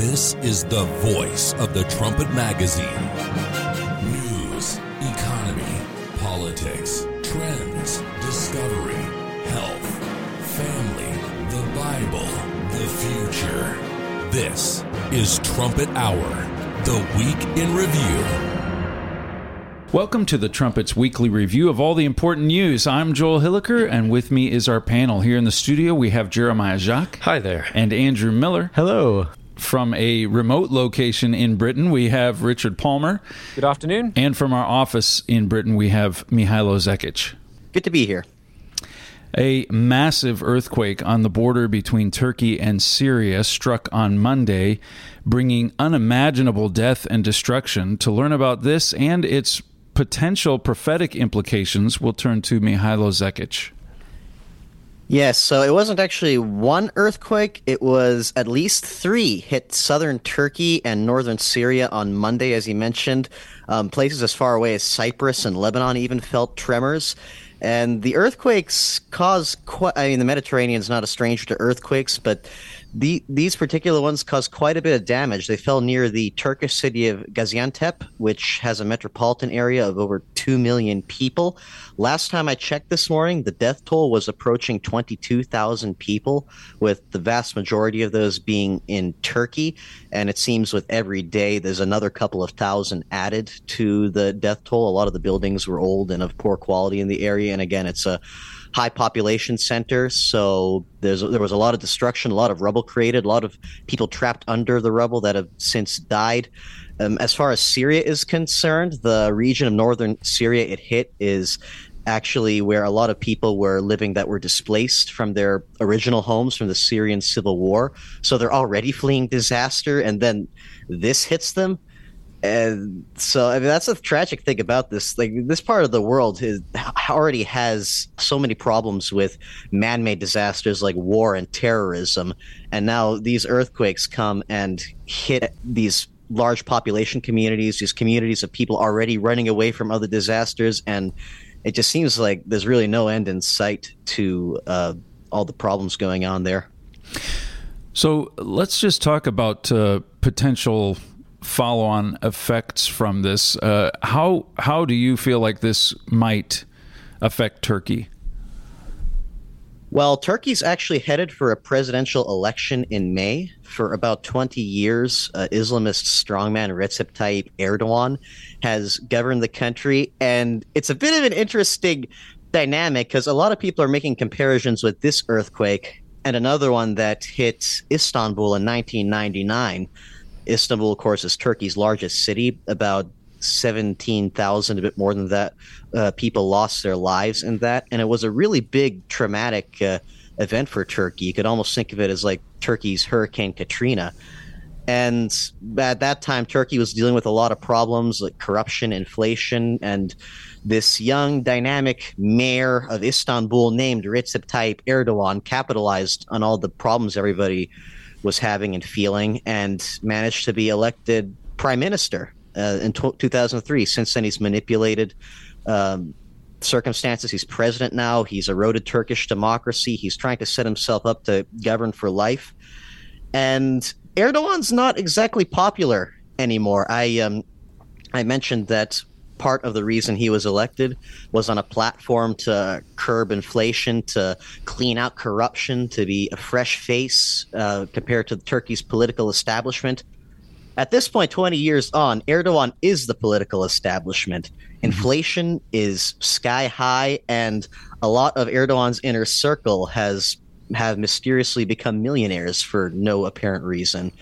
This is the voice of the Trumpet Magazine. News, economy, politics, trends, discovery, health, family, the Bible, the future. This is Trumpet Hour, the week in review. Welcome to the Trumpet's weekly review of all the important news. I'm Joel Hilliker, and with me is our panel. Here in the studio, we have Jeremiah Jacques. Hi there. And Andrew Miller. Hello. From a remote location in Britain, we have Richard Palmer. Good afternoon. And from our office in Britain, we have Mihailo Zekic. Good to be here. A massive earthquake on the border between Turkey and Syria struck on Monday, bringing unimaginable death and destruction. To learn about this and its potential prophetic implications, we'll turn to Mihailo Zekic. Yes, so it wasn't actually one earthquake. It was at least three hit southern Turkey and northern Syria on Monday, as you mentioned. Um, places as far away as Cyprus and Lebanon even felt tremors. And the earthquakes cause I mean, the Mediterranean is not a stranger to earthquakes, but the, these particular ones caused quite a bit of damage. They fell near the Turkish city of Gaziantep, which has a metropolitan area of over 2 million people. Last time I checked this morning, the death toll was approaching 22,000 people, with the vast majority of those being in Turkey. And it seems with every day, there's another couple of thousand added to the death toll. A lot of the buildings were old and of poor quality in the area. And again, it's a high population center. So there's there was a lot of destruction, a lot of rubble created, a lot of people trapped under the rubble that have since died. Um, as far as Syria is concerned, the region of northern Syria it hit is actually where a lot of people were living that were displaced from their original homes from the Syrian civil war. So they're already fleeing disaster, and then this hits them and so I mean that's the tragic thing about this. Like this part of the world is, already has so many problems with man-made disasters like war and terrorism, and now these earthquakes come and hit these large population communities, these communities of people already running away from other disasters, and it just seems like there's really no end in sight to uh, all the problems going on there. So let's just talk about uh, potential follow-on effects from this. Uh, how how do you feel like this might affect Turkey? Well, Turkey's actually headed for a presidential election in May. For about 20 years, uh, Islamist strongman Recep Tayyip Erdogan has governed the country. And it's a bit of an interesting dynamic because a lot of people are making comparisons with this earthquake and another one that hit Istanbul in 1999 Istanbul, of course, is Turkey's largest city. About 17,000, a bit more than that, uh, people lost their lives in that. And it was a really big, traumatic uh, event for Turkey. You could almost think of it as like Turkey's Hurricane Katrina. And at that time, Turkey was dealing with a lot of problems like corruption, inflation, and this young, dynamic mayor of Istanbul named Recep Tayyip Erdogan capitalized on all the problems everybody was having and feeling, and managed to be elected prime minister uh, in t- 2003. Since then, he's manipulated um, circumstances. He's president now. He's eroded Turkish democracy. He's trying to set himself up to govern for life. And Erdogan's not exactly popular anymore. I um, I mentioned that part of the reason he was elected was on a platform to curb inflation, to clean out corruption, to be a fresh face uh, compared to Turkey's political establishment. At this point, 20 years on, Erdogan is the political establishment. Mm-hmm. Inflation is sky high, and a lot of Erdogan's inner circle has have mysteriously become millionaires for no apparent reason.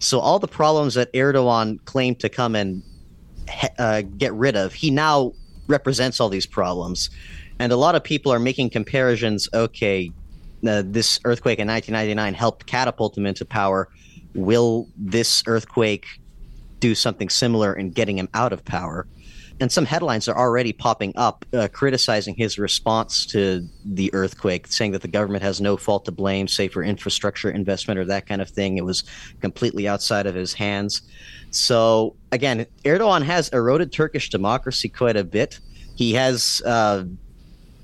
So all the problems that Erdogan claimed to come and uh, get rid of. He now represents all these problems, and a lot of people are making comparisons. Okay, uh, this earthquake in 1999 helped catapult him into power. Will this earthquake do something similar in getting him out of power? And some headlines are already popping up uh, criticizing his response to the earthquake, saying that the government has no fault to blame, say for infrastructure investment or that kind of thing. It was completely outside of his hands. So again, Erdogan has eroded Turkish democracy quite a bit. He has uh,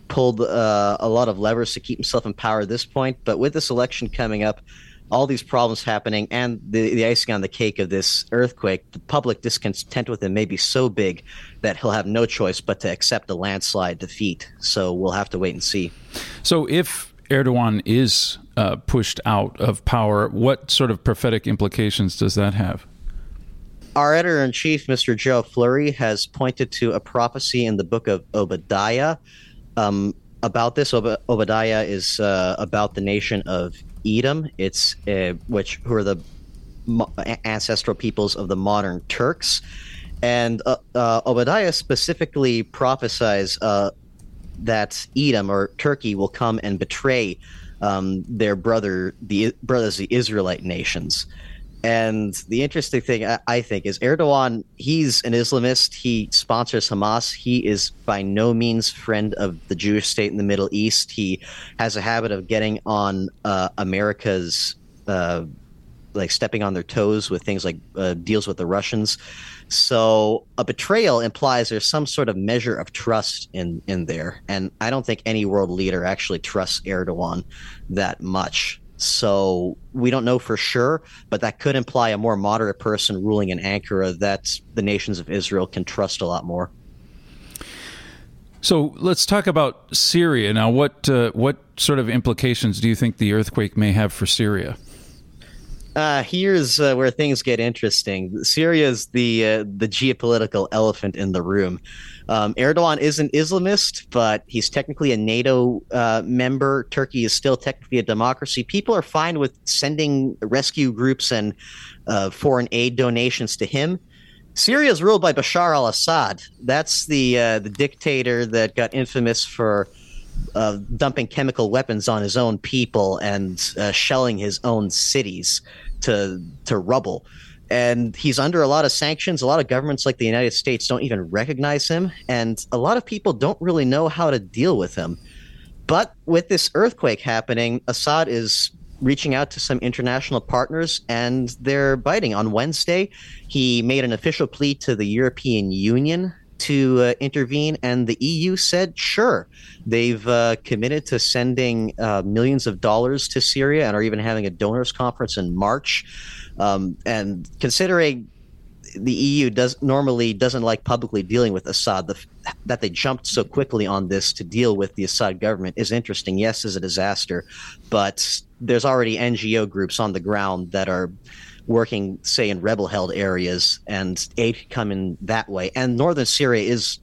pulled uh, a lot of levers to keep himself in power at this point. But with this election coming up, all these problems happening, and the, the icing on the cake of this earthquake, the public discontent with him may be so big that he'll have no choice but to accept a landslide defeat. So we'll have to wait and see. So if Erdogan is uh, pushed out of power, what sort of prophetic implications does that have? Our editor in chief, Mr. Joe Flurry, has pointed to a prophecy in the book of Obadiah um, about this. Ob- Obadiah is uh, about the nation of Edom. It's uh, which who are the mo- ancestral peoples of the modern Turks, and uh, uh Obadiah specifically prophesies uh, that Edom or Turkey will come and betray um, their brother, the brothers, the Israelite nations. And the interesting thing, I think, is Erdogan, he's an Islamist. He sponsors Hamas. He is by no means friend of the Jewish state in the Middle East. He has a habit of getting on uh, America's, uh, like stepping on their toes with things like uh, deals with the Russians. So a betrayal implies there's some sort of measure of trust in, in there. And I don't think any world leader actually trusts Erdogan that much. So we don't know for sure, but that could imply a more moderate person ruling in Ankara that the nations of Israel can trust a lot more. So let's talk about Syria now. What uh, what sort of implications do you think the earthquake may have for Syria? Uh, here's uh, where things get interesting. Syria is the uh, the geopolitical elephant in the room. Um, Erdogan is an Islamist, but he's technically a NATO uh, member. Turkey is still technically a democracy. People are fine with sending rescue groups and uh, foreign aid donations to him. Syria is ruled by Bashar al-Assad. That's the uh, the dictator that got infamous for uh, dumping chemical weapons on his own people and uh, shelling his own cities to to rubble and he's under a lot of sanctions. A lot of governments, like the United States, don't even recognize him, and a lot of people don't really know how to deal with him. But with this earthquake happening, Assad is reaching out to some international partners, and they're biting. On Wednesday, he made an official plea to the European Union to uh, intervene, and the EU said sure. They've uh, committed to sending uh, millions of dollars to Syria and are even having a donors conference in March. Um, and considering the EU does normally doesn't like publicly dealing with Assad, the, that they jumped so quickly on this to deal with the Assad government is interesting. Yes, is a disaster, but there's already NGO groups on the ground that are working, say, in rebel-held areas, and aid come in that way. And northern Syria is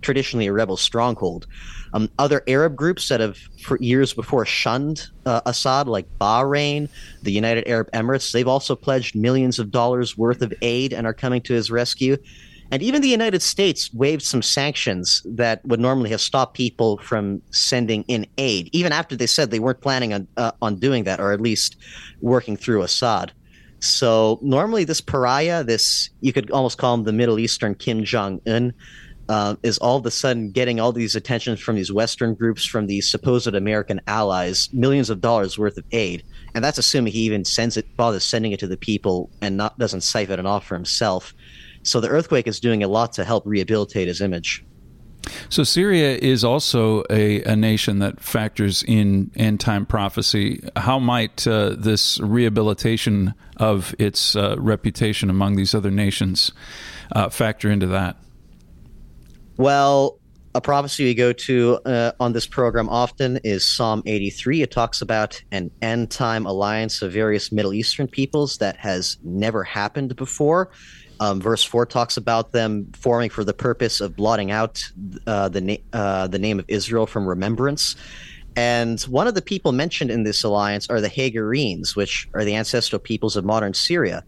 traditionally a rebel stronghold. Um, other Arab groups that have, for years before, shunned uh, Assad, like Bahrain, the United Arab Emirates, they've also pledged millions of dollars worth of aid and are coming to his rescue. And even the United States waived some sanctions that would normally have stopped people from sending in aid, even after they said they weren't planning on uh, on doing that, or at least working through Assad. So normally, this pariah, this you could almost call him the Middle Eastern Kim Jong Un, uh, is all of a sudden getting all these attentions from these Western groups, from these supposed American allies, millions of dollars worth of aid, and that's assuming he even sends it, bothers sending it to the people, and not doesn't siphon it off for himself. So the earthquake is doing a lot to help rehabilitate his image. So Syria is also a, a nation that factors in end time prophecy. How might uh, this rehabilitation of its uh, reputation among these other nations uh, factor into that? Well, a prophecy we go to uh, on this program often is Psalm 83. It talks about an end time alliance of various Middle Eastern peoples that has never happened before. Um, verse 4 talks about them forming for the purpose of blotting out uh, the, na- uh, the name of Israel from remembrance. And one of the people mentioned in this alliance are the Hagarenes, which are the ancestral peoples of modern Syria.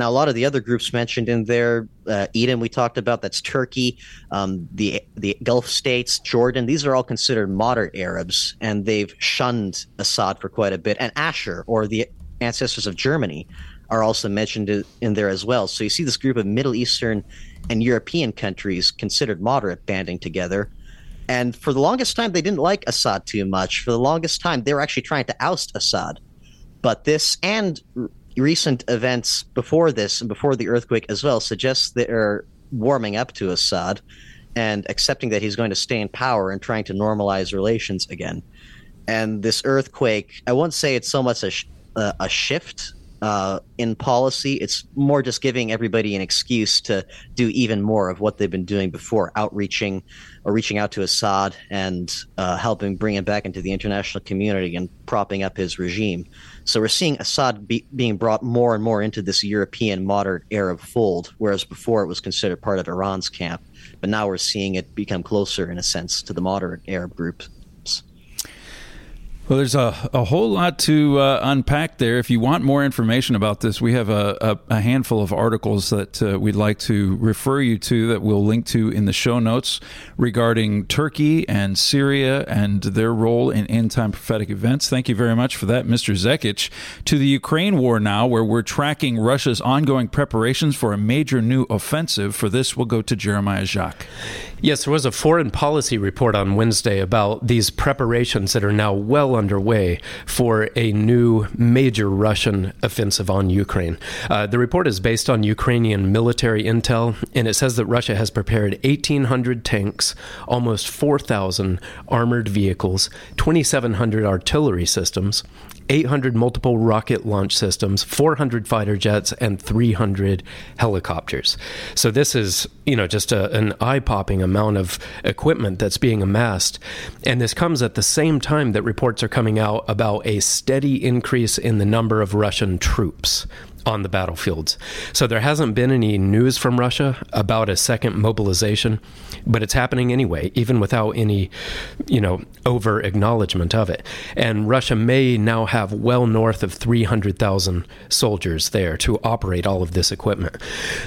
Now, a lot of the other groups mentioned in there, uh, Edom, we talked about, that's Turkey, um, the the Gulf states, Jordan. These are all considered moderate Arabs, and they've shunned Assad for quite a bit. And Ashur, or the ancestors of Germany, are also mentioned in there as well. So you see this group of Middle Eastern and European countries considered moderate banding together. And for the longest time, they didn't like Assad too much. For the longest time, they were actually trying to oust Assad. But this and recent events before this and before the earthquake as well suggest they're warming up to Assad and accepting that he's going to stay in power and trying to normalize relations again. And this earthquake, I won't say it's so much a, a, a shift uh, in policy. It's more just giving everybody an excuse to do even more of what they've been doing before, outreaching or reaching out to Assad and uh, helping bring him back into the international community and propping up his regime. So we're seeing Assad be, being brought more and more into this European modern Arab fold, whereas before it was considered part of Iran's camp. But now we're seeing it become closer, in a sense, to the moderate Arab groups. Well, there's a, a whole lot to uh, unpack there. If you want more information about this, we have a, a, a handful of articles that uh, we'd like to refer you to that we'll link to in the show notes regarding Turkey and Syria and their role in end time prophetic events. Thank you very much for that, Mr. Zekic. To the Ukraine war now, where we're tracking Russia's ongoing preparations for a major new offensive. For this, we'll go to Jeremiah Jacques. Yes, there was a foreign policy report on Wednesday about these preparations that are now well underway for a new major Russian offensive on Ukraine. Uh, the report is based on Ukrainian military intel, and it says that Russia has prepared 1,800 tanks, almost 4,000 armored vehicles, 2,700 artillery systems, 800 multiple rocket launch systems, 400 fighter jets, and 300 helicopters. So this is, you know, just a, an eye-popping amount of equipment that's being amassed, and this comes at the same time that reports are coming out about a steady increase in the number of Russian troops on the battlefields. So there hasn't been any news from Russia about a second mobilization, but it's happening anyway, even without any, you know, over acknowledgement of it. And Russia may now have well north of 300,000 soldiers there to operate all of this equipment.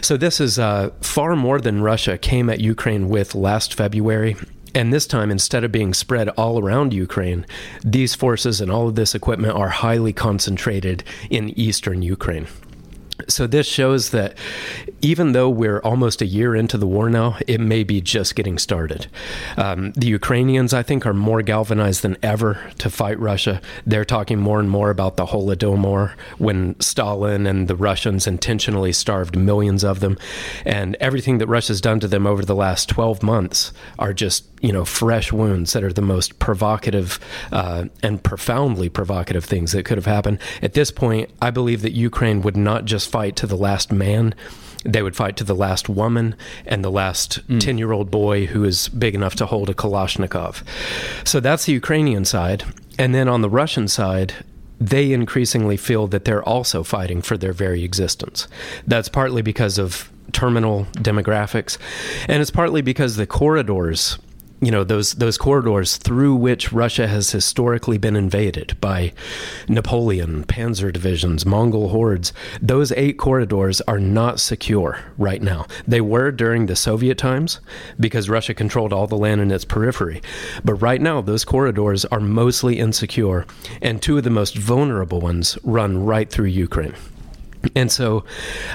So this is uh, far more than Russia came at Ukraine with last February and this time, instead of being spread all around Ukraine, these forces and all of this equipment are highly concentrated in eastern Ukraine. So this shows that even though we're almost a year into the war now, it may be just getting started. Um, the Ukrainians, I think, are more galvanized than ever to fight Russia. They're talking more and more about the Holodomor when Stalin and the Russians intentionally starved millions of them, and everything that Russia's done to them over the last 12 months are just you know fresh wounds that are the most provocative uh, and profoundly provocative things that could have happened. At this point, I believe that Ukraine would not just fight to the last man. They would fight to the last woman and the last 10 mm. year old boy who is big enough to hold a Kalashnikov. So that's the Ukrainian side. And then on the Russian side, they increasingly feel that they're also fighting for their very existence. That's partly because of terminal demographics, and it's partly because the corridors you know those those corridors through which Russia has historically been invaded by Napoleon, panzer divisions, Mongol hordes. Those eight corridors are not secure right now. They were during the Soviet times because Russia controlled all the land in its periphery. But right now those corridors are mostly insecure and two of the most vulnerable ones run right through Ukraine. And so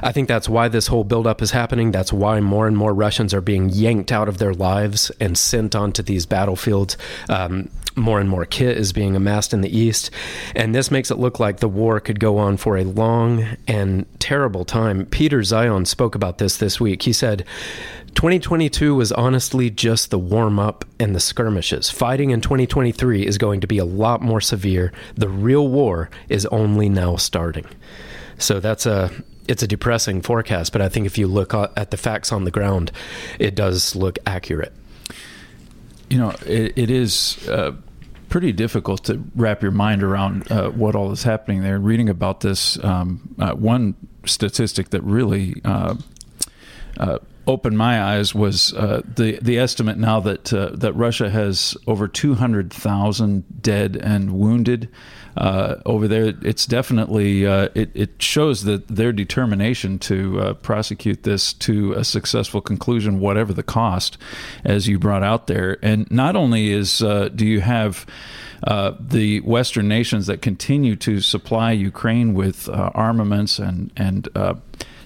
I think that's why this whole buildup is happening. That's why more and more Russians are being yanked out of their lives and sent onto these battlefields. Um, more and more kit is being amassed in the east. And this makes it look like the war could go on for a long and terrible time. Peter Zeihan spoke about this this week. He said, 2022 was honestly just the warm up and the skirmishes. Fighting in 2023 is going to be a lot more severe. The real war is only now starting. So that's a it's a depressing forecast, but I think if you look at the facts on the ground, it does look accurate. You know, it, it is uh, pretty difficult to wrap your mind around uh, what all is happening there. Reading about this, um, uh, one statistic that really uh, uh, opened my eyes was uh, the the estimate now that uh, that Russia has over two hundred thousand dead and wounded uh, over there. It's definitely uh, it, it shows that their determination to uh, prosecute this to a successful conclusion, whatever the cost, as you brought out there. And not only is uh, do you have the Western nations that continue to supply Ukraine with armaments and and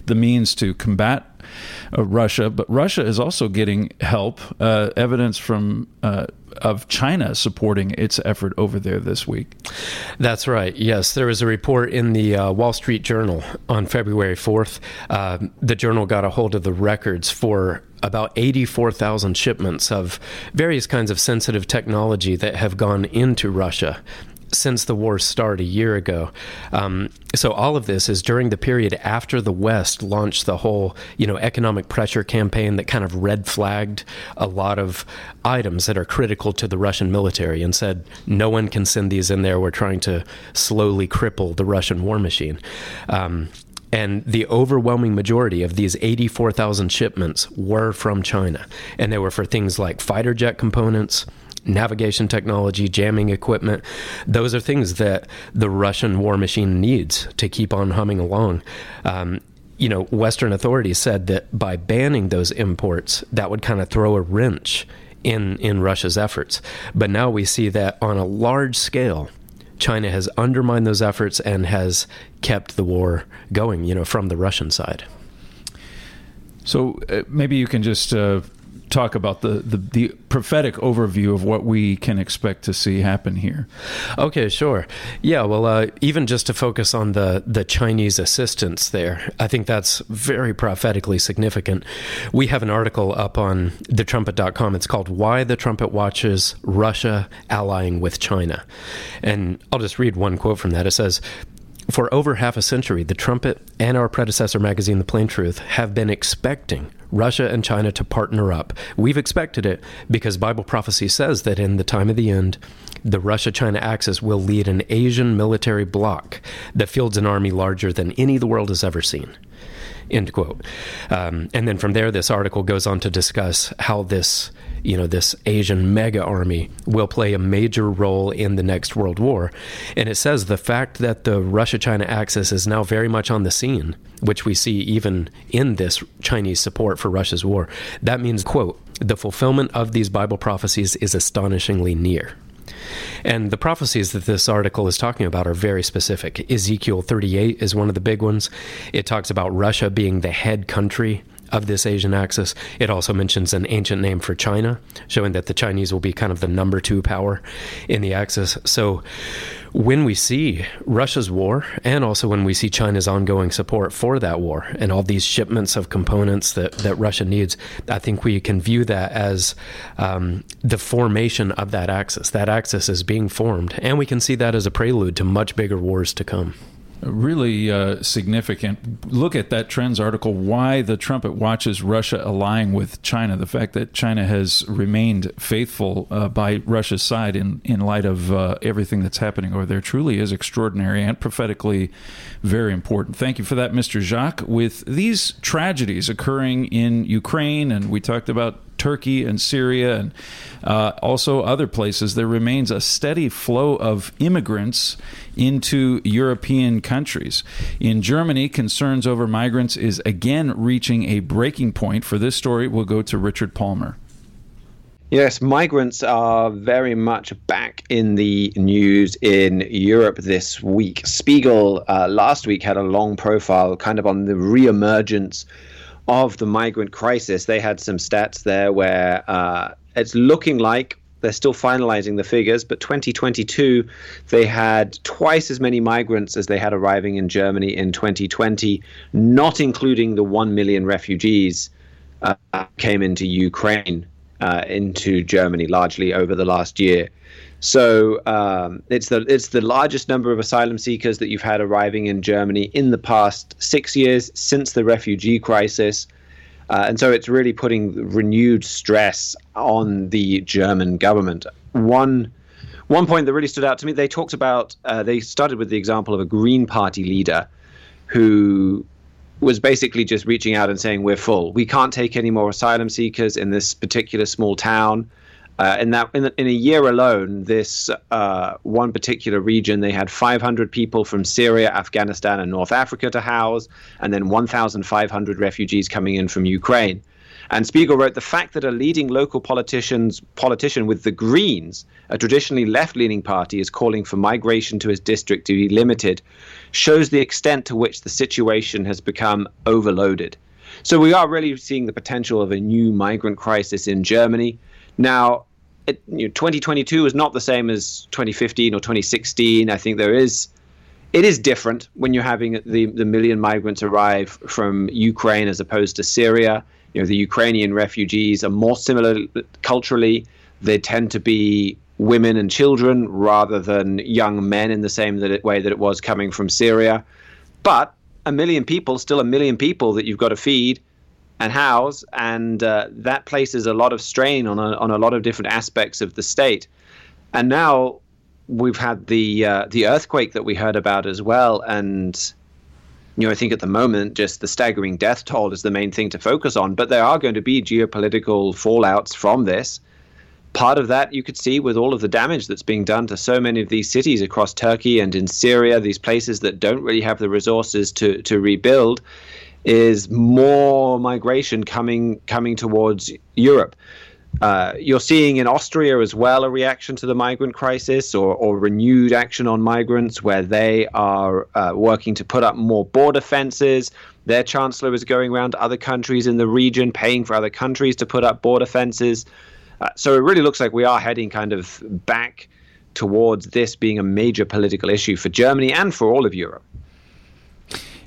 the means to combat uh, Russia, but Russia is also getting help. Uh, evidence from uh, of China supporting its effort over there this week. That's right. Yes, there was a report in the uh, Wall Street Journal on February fourth. Uh, the journal got a hold of the records for about 84,000 shipments of various kinds of sensitive technology that have gone into Russia since the war started a year ago. Um, so all of this is during the period after the West launched the whole, you know, economic pressure campaign that kind of red flagged a lot of items that are critical to the Russian military and said no one can send these in there. We're trying to slowly cripple the Russian war machine. Um, and the overwhelming majority of these 84,000 shipments were from China. And they were for things like fighter jet components, navigation technology, jamming equipment. Those are things that the Russian war machine needs to keep on humming along. Um, you know, Western authorities said that by banning those imports, that would kind of throw a wrench in in Russia's efforts. But now we see that on a large scale, China has undermined those efforts and has kept the war going. You know, from the Russian side. So uh, maybe you can just uh, talk about the, the, the prophetic overview of what we can expect to see happen here. Okay, sure. Yeah, well, uh, even just to focus on the, the Chinese assistance there, I think that's very prophetically significant. We have an article up on thetrumpet.com. It's called Why the Trumpet Watches Russia Allying with China. And I'll just read one quote from that. It says, for over half a century, The Trumpet and our predecessor magazine, The Plain Truth, have been expecting Russia and China to partner up. We've expected it because Bible prophecy says that in the time of the end, the Russia China axis will lead an Asian military bloc that fields an army larger than any the world has ever seen. End quote. Um, and then from there, this article goes on to discuss how this you know this Asian mega army will play a major role in the next world war. And it says the fact that the Russia-China axis is now very much on the scene, which we see even in this Chinese support for Russia's war. That means quote the fulfillment of these Bible prophecies is astonishingly near. And the prophecies that this article is talking about are very specific. Ezekiel 38 is one of the big ones. It talks about Russia being the head country of this Asian axis. It also mentions an ancient name for China, showing that the Chinese will be kind of the number two power in the axis. So when we see Russia's war and also when we see China's ongoing support for that war and all these shipments of components that, that Russia needs, I think we can view that as um, the formation of that axis. That axis is being formed, and we can see that as a prelude to much bigger wars to come really uh, significant. Look at that trends article. Why the trumpet watches Russia allying with China. The fact that China has remained faithful uh, by Russia's side in in light of uh, everything that's happening over there truly is extraordinary and prophetically very important. Thank you for that, Mr. Jacques. With these tragedies occurring in Ukraine, and we talked about Turkey and Syria and uh, also other places, there remains a steady flow of immigrants into European countries. In Germany, concerns over migrants is again reaching a breaking point. For this story, we'll go to Richard Palmer. Yes, migrants are very much back in the news in Europe this week. Spiegel uh, last week had a long profile kind of on the reemergence of the migrant crisis. They had some stats there where uh, it's looking like they're still finalizing the figures, but 2022, they had twice as many migrants as they had arriving in Germany in 2020, not including the 1 million refugees uh, came into Ukraine, uh, into Germany largely over the last year. So um, it's the it's the largest number of asylum seekers that you've had arriving in Germany in the past six years since the refugee crisis. Uh, and so it's really putting renewed stress on the German government. One one point that really stood out to me, they talked about uh, they started with the example of a Green Party leader who was basically just reaching out and saying we're full. We can't take any more asylum seekers in this particular small town. Uh, in that in, in, a year alone, this uh, one particular region, they had 500 people from Syria, Afghanistan, and North Africa to house, and then 1,500 refugees coming in from Ukraine. And Spiegel wrote the fact that a leading local politician's politician with the Greens, a traditionally left-leaning party, is calling for migration to his district to be limited, shows the extent to which the situation has become overloaded. So we are really seeing the potential of a new migrant crisis in Germany. Now, it, you know, 2022 is not the same as 2015 or 2016. I think there is it is different when you're having the the million migrants arrive from Ukraine as opposed to Syria. You know, the Ukrainian refugees are more similar culturally. They tend to be women and children rather than young men in the same that it, way that it was coming from Syria. But a million people, still a million people that you've got to feed and house, and uh, that places a lot of strain on a, on a lot of different aspects of the state. And now we've had the uh, the earthquake that we heard about as well, and you know I think at the moment just the staggering death toll is the main thing to focus on. But there are going to be geopolitical fallouts from this. Part of that you could see with all of the damage that's being done to so many of these cities across Turkey and in Syria, these places that don't really have the resources to to rebuild, is more migration coming coming towards Europe. Uh, you're seeing in Austria as well a reaction to the migrant crisis or, or renewed action on migrants where they are uh, working to put up more border fences. Their chancellor is going around to other countries in the region, paying for other countries to put up border fences. Uh, so it really looks like we are heading kind of back towards this being a major political issue for Germany and for all of Europe.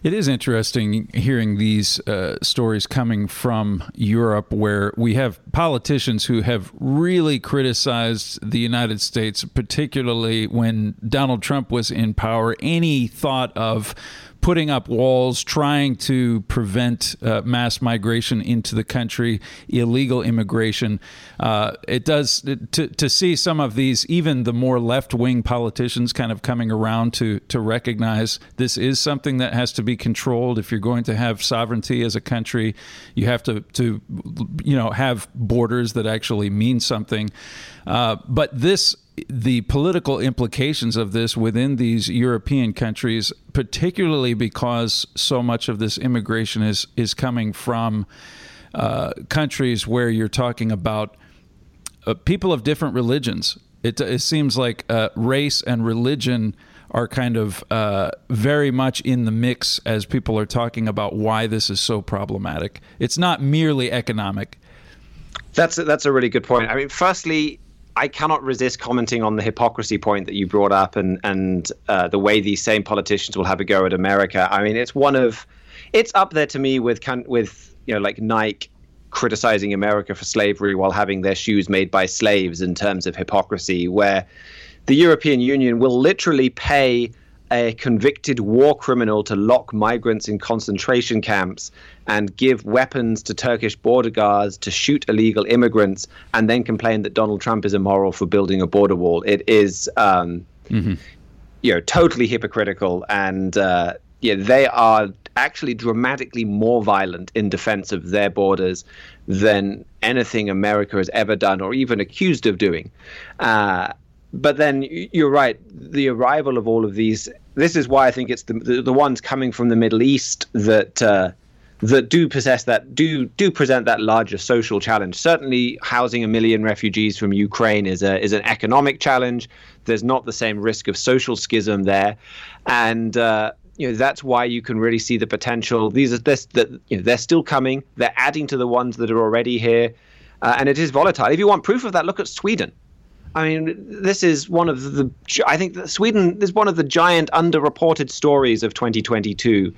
It is interesting hearing these uh, stories coming from Europe, where we have politicians who have really criticized the United States, particularly when Donald Trump was in power. Any thought of putting up walls, trying to prevent uh, mass migration into the country, illegal immigration. Uh, it does to to see some of these, even the more left wing politicians, kind of coming around to to recognize this is something that has to be controlled. If you're going to have sovereignty as a country, you have to to you know have borders that actually mean something. Uh, but this the political implications of this within these European countries, particularly because so much of this immigration is is coming from uh, countries where you're talking about uh, people of different religions. It, it seems like uh, race and religion are kind of uh, very much in the mix as people are talking about why this is so problematic. It's not merely economic. That's a, that's a really good point. I mean, firstly, I cannot resist commenting on the hypocrisy point that you brought up and and uh, the way these same politicians will have a go at America. I mean, it's one of it's up there to me with with you know like Nike criticizing America for slavery while having their shoes made by slaves in terms of hypocrisy, where the European Union will literally pay a convicted war criminal to lock migrants in concentration camps and give weapons to Turkish border guards to shoot illegal immigrants and then complain that Donald Trump is immoral for building a border wall. It is, um, mm-hmm. you know, totally hypocritical. And uh, yeah, they are actually dramatically more violent in defense of their borders than anything America has ever done or even accused of doing. Uh, but then you're right. The arrival of all of these. This is why I think it's the the, the ones coming from the Middle East that uh, that do possess that do do present that larger social challenge. Certainly, housing a million refugees from Ukraine is a is an economic challenge. There's not the same risk of social schism there, and. Uh, you know that's why you can really see the potential. These are this that you know they're still coming. They're adding to the ones that are already here, uh, and it is volatile. If you want proof of that, look at Sweden. I mean, this is one of the. I think Sweden is one of the giant underreported stories of 2022.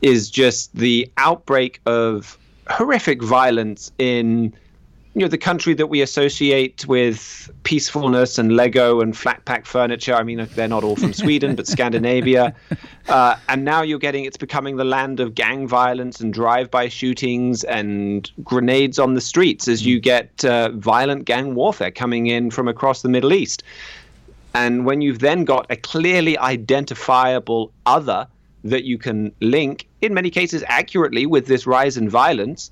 Is just the outbreak of horrific violence in you know the country that we associate with peacefulness and Lego and flat pack furniture. I mean, they're not all from Sweden, but Scandinavia. Uh, and now you're getting it's becoming the land of gang violence and drive-by shootings and grenades on the streets as you get uh, violent gang warfare coming in from across the Middle East. And when you've then got a clearly identifiable other that you can link, in many cases accurately, with this rise in violence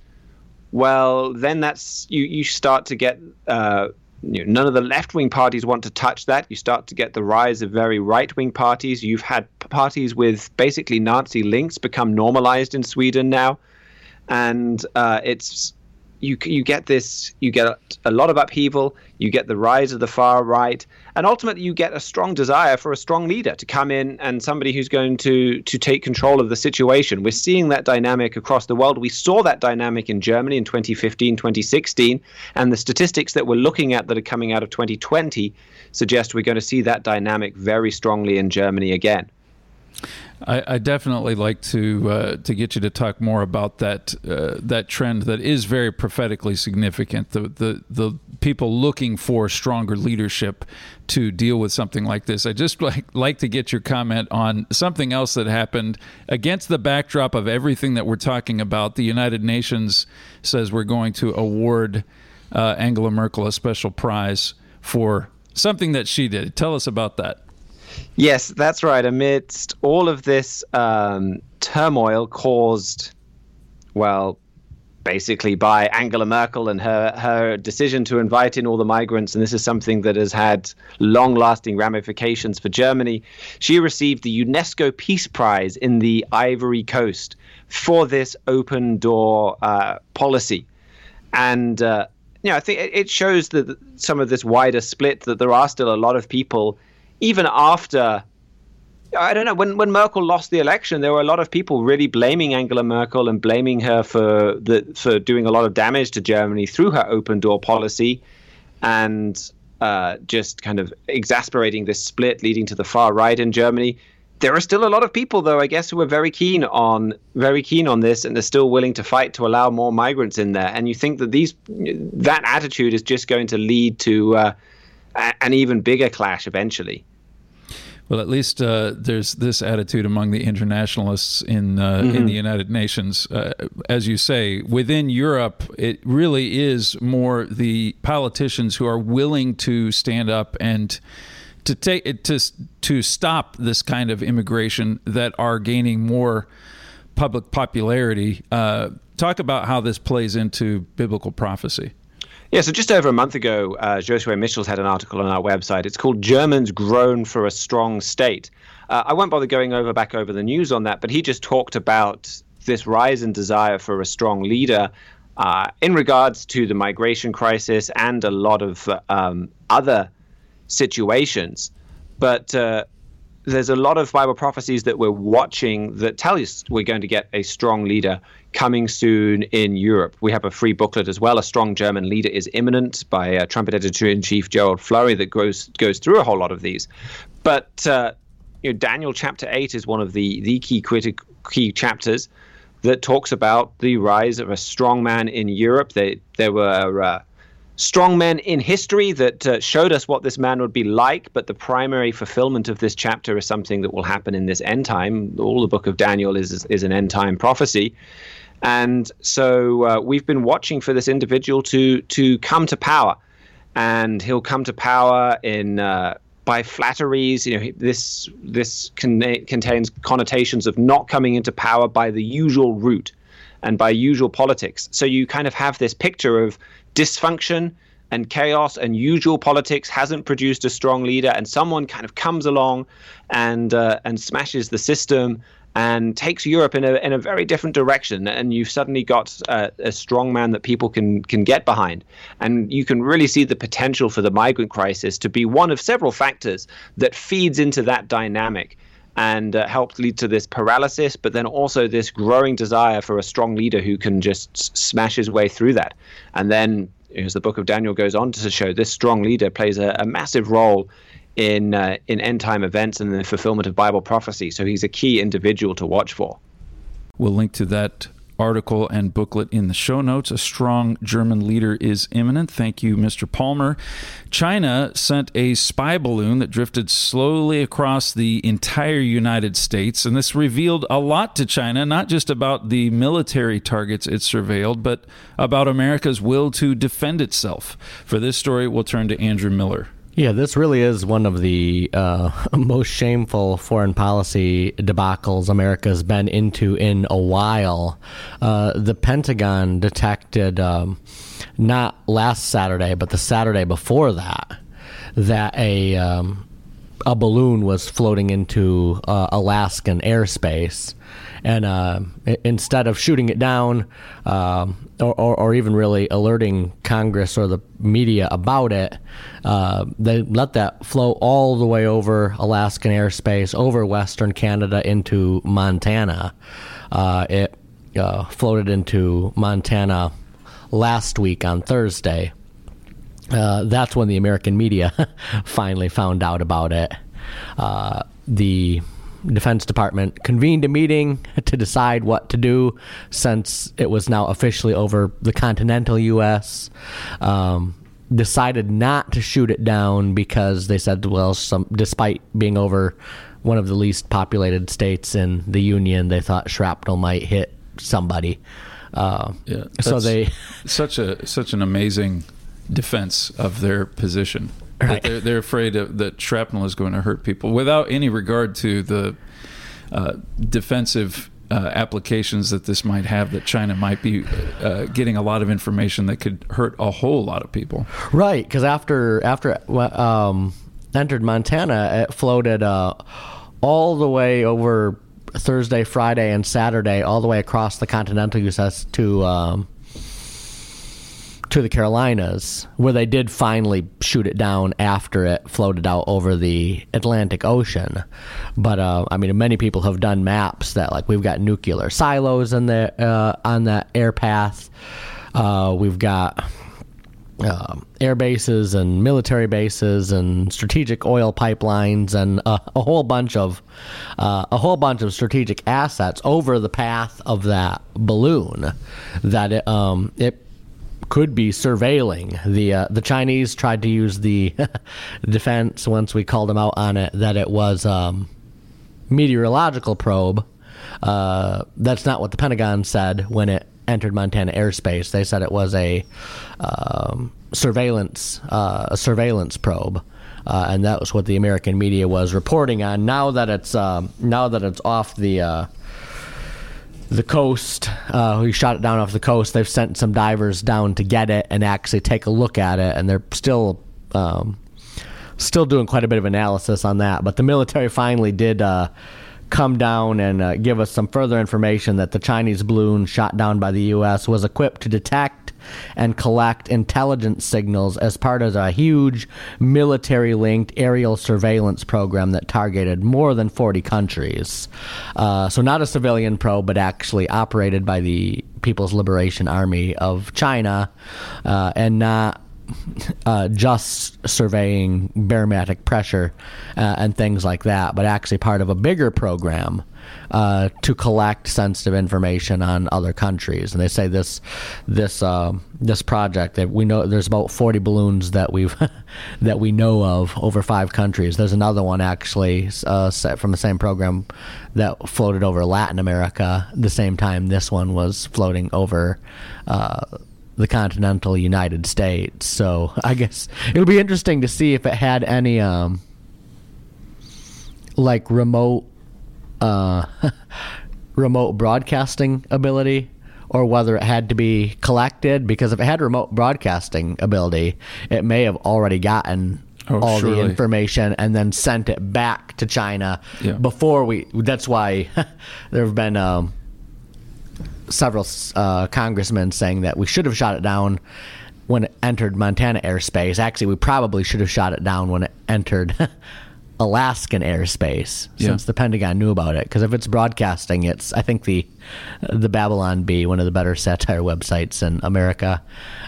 well, then that's you. You start to get uh, you know, none of the left wing parties want to touch that. You start to get the rise of very right wing parties. You've had parties with basically Nazi links become normalized in Sweden now, and uh, it's you you get this you get a lot of upheaval you get the rise of the far right and ultimately you get a strong desire for a strong leader to come in and somebody who's going to to take control of the situation. We're seeing that dynamic across the world. We saw that dynamic in Germany in 2015 2016 and the statistics that we're looking at that are coming out of 2020 suggest we're going to see that dynamic very strongly in Germany again. I, I, definitely like to uh, to get you to talk more about that uh, that trend that is very prophetically significant. The the the people looking for stronger leadership to deal with something like this. I just like like to get your comment on something else that happened against the backdrop of everything that we're talking about. The United Nations says we're going to award uh, Angela Merkel a special prize for something that she did. Tell us about that. Yes, that's right. Amidst all of this um, turmoil caused, well, basically by Angela Merkel and her her decision to invite in all the migrants, and this is something that has had long-lasting ramifications for Germany. She received the UNESCO Peace Prize in the Ivory Coast for this open door uh, policy, and. Uh, you know, I think it shows that some of this wider split that there are still a lot of people, even after I don't know. When when Merkel lost the election, there were a lot of people really blaming Angela Merkel and blaming her for the for doing a lot of damage to Germany through her open door policy, and uh, just kind of exasperating this split, leading to the far right in Germany. There are still a lot of people, though, I guess, who are very keen on very keen on this, and they're still willing to fight to allow more migrants in there. And you think that these that attitude is just going to lead to uh, an even bigger clash eventually. Well, at least uh, there's this attitude among the internationalists in uh, mm-hmm. in the United Nations. Uh, as you say, within Europe, it really is more the politicians who are willing to stand up and to take to to stop this kind of immigration that are gaining more public popularity. Uh, talk about how this plays into biblical prophecy. Yeah, so just over a month ago, uh, Josue Michels had an article on our website. It's called Germans Groan for a Strong State. Uh, I won't bother going over back over the news on that, but he just talked about this rise in desire for a strong leader uh, in regards to the migration crisis and a lot of um, other situations. But uh, there's a lot of Bible prophecies that we're watching that tell us we're going to get a strong leader coming soon in Europe. We have a free booklet as well. A strong German leader is imminent by uh, trumpet editor in chief Gerald Flurry that goes goes through a whole lot of these. But uh, you know, Daniel chapter eight is one of the the key key chapters that talks about the rise of a strong man in Europe. They, there were uh, strong men in history that uh, showed us what this man would be like, but the primary fulfillment of this chapter is something that will happen in this end time. All the book of Daniel is is an end time prophecy. And so uh, we've been watching for this individual to to come to power, and he'll come to power in uh, by flatteries. You know, this this con- contains connotations of not coming into power by the usual route and by usual politics. So you kind of have this picture of dysfunction and chaos and usual politics hasn't produced a strong leader and someone kind of comes along and uh, and smashes the system and takes Europe in a in a very different direction and you've suddenly got a, a strong man that people can can get behind. And you can really see the potential for the migrant crisis to be one of several factors that feeds into that dynamic and uh, helped lead to this paralysis, but then also this growing desire for a strong leader who can just smash his way through that. And then, as the book of Daniel goes on to show, this strong leader plays a, a massive role in uh, in end time events and the fulfillment of Bible prophecy. So he's a key individual to watch for. We'll link to that article and booklet in the show notes. A strong German leader is imminent. Thank you, Mr. Palmer. China sent a spy balloon that drifted slowly across the entire United States, and this revealed a lot to China, not just about the military targets it surveilled, but about America's will to defend itself. For this story, we'll turn to Andrew Miller. Yeah, this really is one of the uh, most shameful foreign policy debacles America's been into in a while. Uh, the Pentagon detected um, not last Saturday, but the Saturday before that, that a um, a balloon was floating into uh, Alaskan airspace, and uh, instead of shooting it down, um, or, or, or, even really alerting Congress or the media about it, uh, they let that flow all the way over Alaskan airspace, over Western Canada into Montana. Uh, it uh, floated into Montana last week on Thursday. Uh, that's when the American media finally found out about it. Uh, the Defense Department convened a meeting to decide what to do since it was now officially over the continental U.S. Um, decided not to shoot it down because they said, well, some despite being over one of the least populated states in the union, they thought shrapnel might hit somebody. Uh, Yeah, so they such a such an amazing defense of their position. Right. They're, they're afraid of, that shrapnel is going to hurt people without any regard to the uh, defensive uh, applications that this might have. That China might be uh, getting a lot of information that could hurt a whole lot of people. Right, because after after it um, entered Montana, it floated uh, all the way over Thursday, Friday, and Saturday, all the way across the continental U.S. to um, to the Carolinas, where they did finally shoot it down after it floated out over the Atlantic Ocean. But uh, I mean, many people have done maps that like we've got nuclear silos in the uh, on that air path. Uh, we've got um, air bases and military bases and strategic oil pipelines and uh, a whole bunch of uh, a whole bunch of strategic assets over the path of that balloon that it um, it could be surveilling the uh, the Chinese tried to use the defense once we called them out on it that it was um, meteorological probe. Uh, that's not what the Pentagon said when it entered Montana airspace. They said it was a um, surveillance uh, a surveillance probe. Uh, and that was what the American media was reporting on. Now that it's um, now that it's off the uh, the coast. Uh, we shot it down off the coast. They've sent some divers down to get it and actually take a look at it, and they're still um, still doing quite a bit of analysis on that. But the military finally did uh, come down and uh, give us some further information that the Chinese balloon shot down by the U.S. was equipped to detect and collect intelligence signals as part of a huge military linked aerial surveillance program that targeted more than 40 countries. Uh, so, not a civilian probe, but actually operated by the People's Liberation Army of China uh, and not uh, just surveying barometric pressure uh, and things like that, but actually part of a bigger program uh, to collect sensitive information on other countries. And they say this this uh, this project that we know there's about 40 balloons that we've that we know of over five countries. There's another one actually uh, from the same program that floated over Latin America the same time this one was floating over. The continental United States. So I guess it'll be interesting to see if it had any um like remote uh remote broadcasting ability or whether it had to be collected because if it had remote broadcasting ability, it may have already gotten Oh, all surely. the information and then sent it back to China Yeah. before we that's why there have been um several uh, congressmen saying that we should have shot it down when it entered Montana airspace. Actually, we probably should have shot it down when it entered Alaskan airspace, Yeah. since the Pentagon knew about it. Because if it's broadcasting, it's I think the the Babylon Bee, one of the better satire websites in America.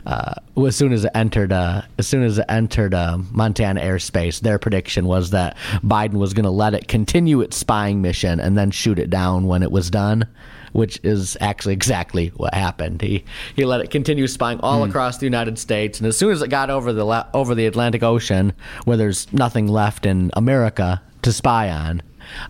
Uh, as soon as it entered, uh, as soon as it entered uh, Montana airspace, their prediction was that Biden was going to let it continue its spying mission and then shoot it down when it was done which is actually exactly what happened. He he let it continue spying all across the United States, and as soon as it got over the la- over the Atlantic Ocean, where there's nothing left in America to spy on,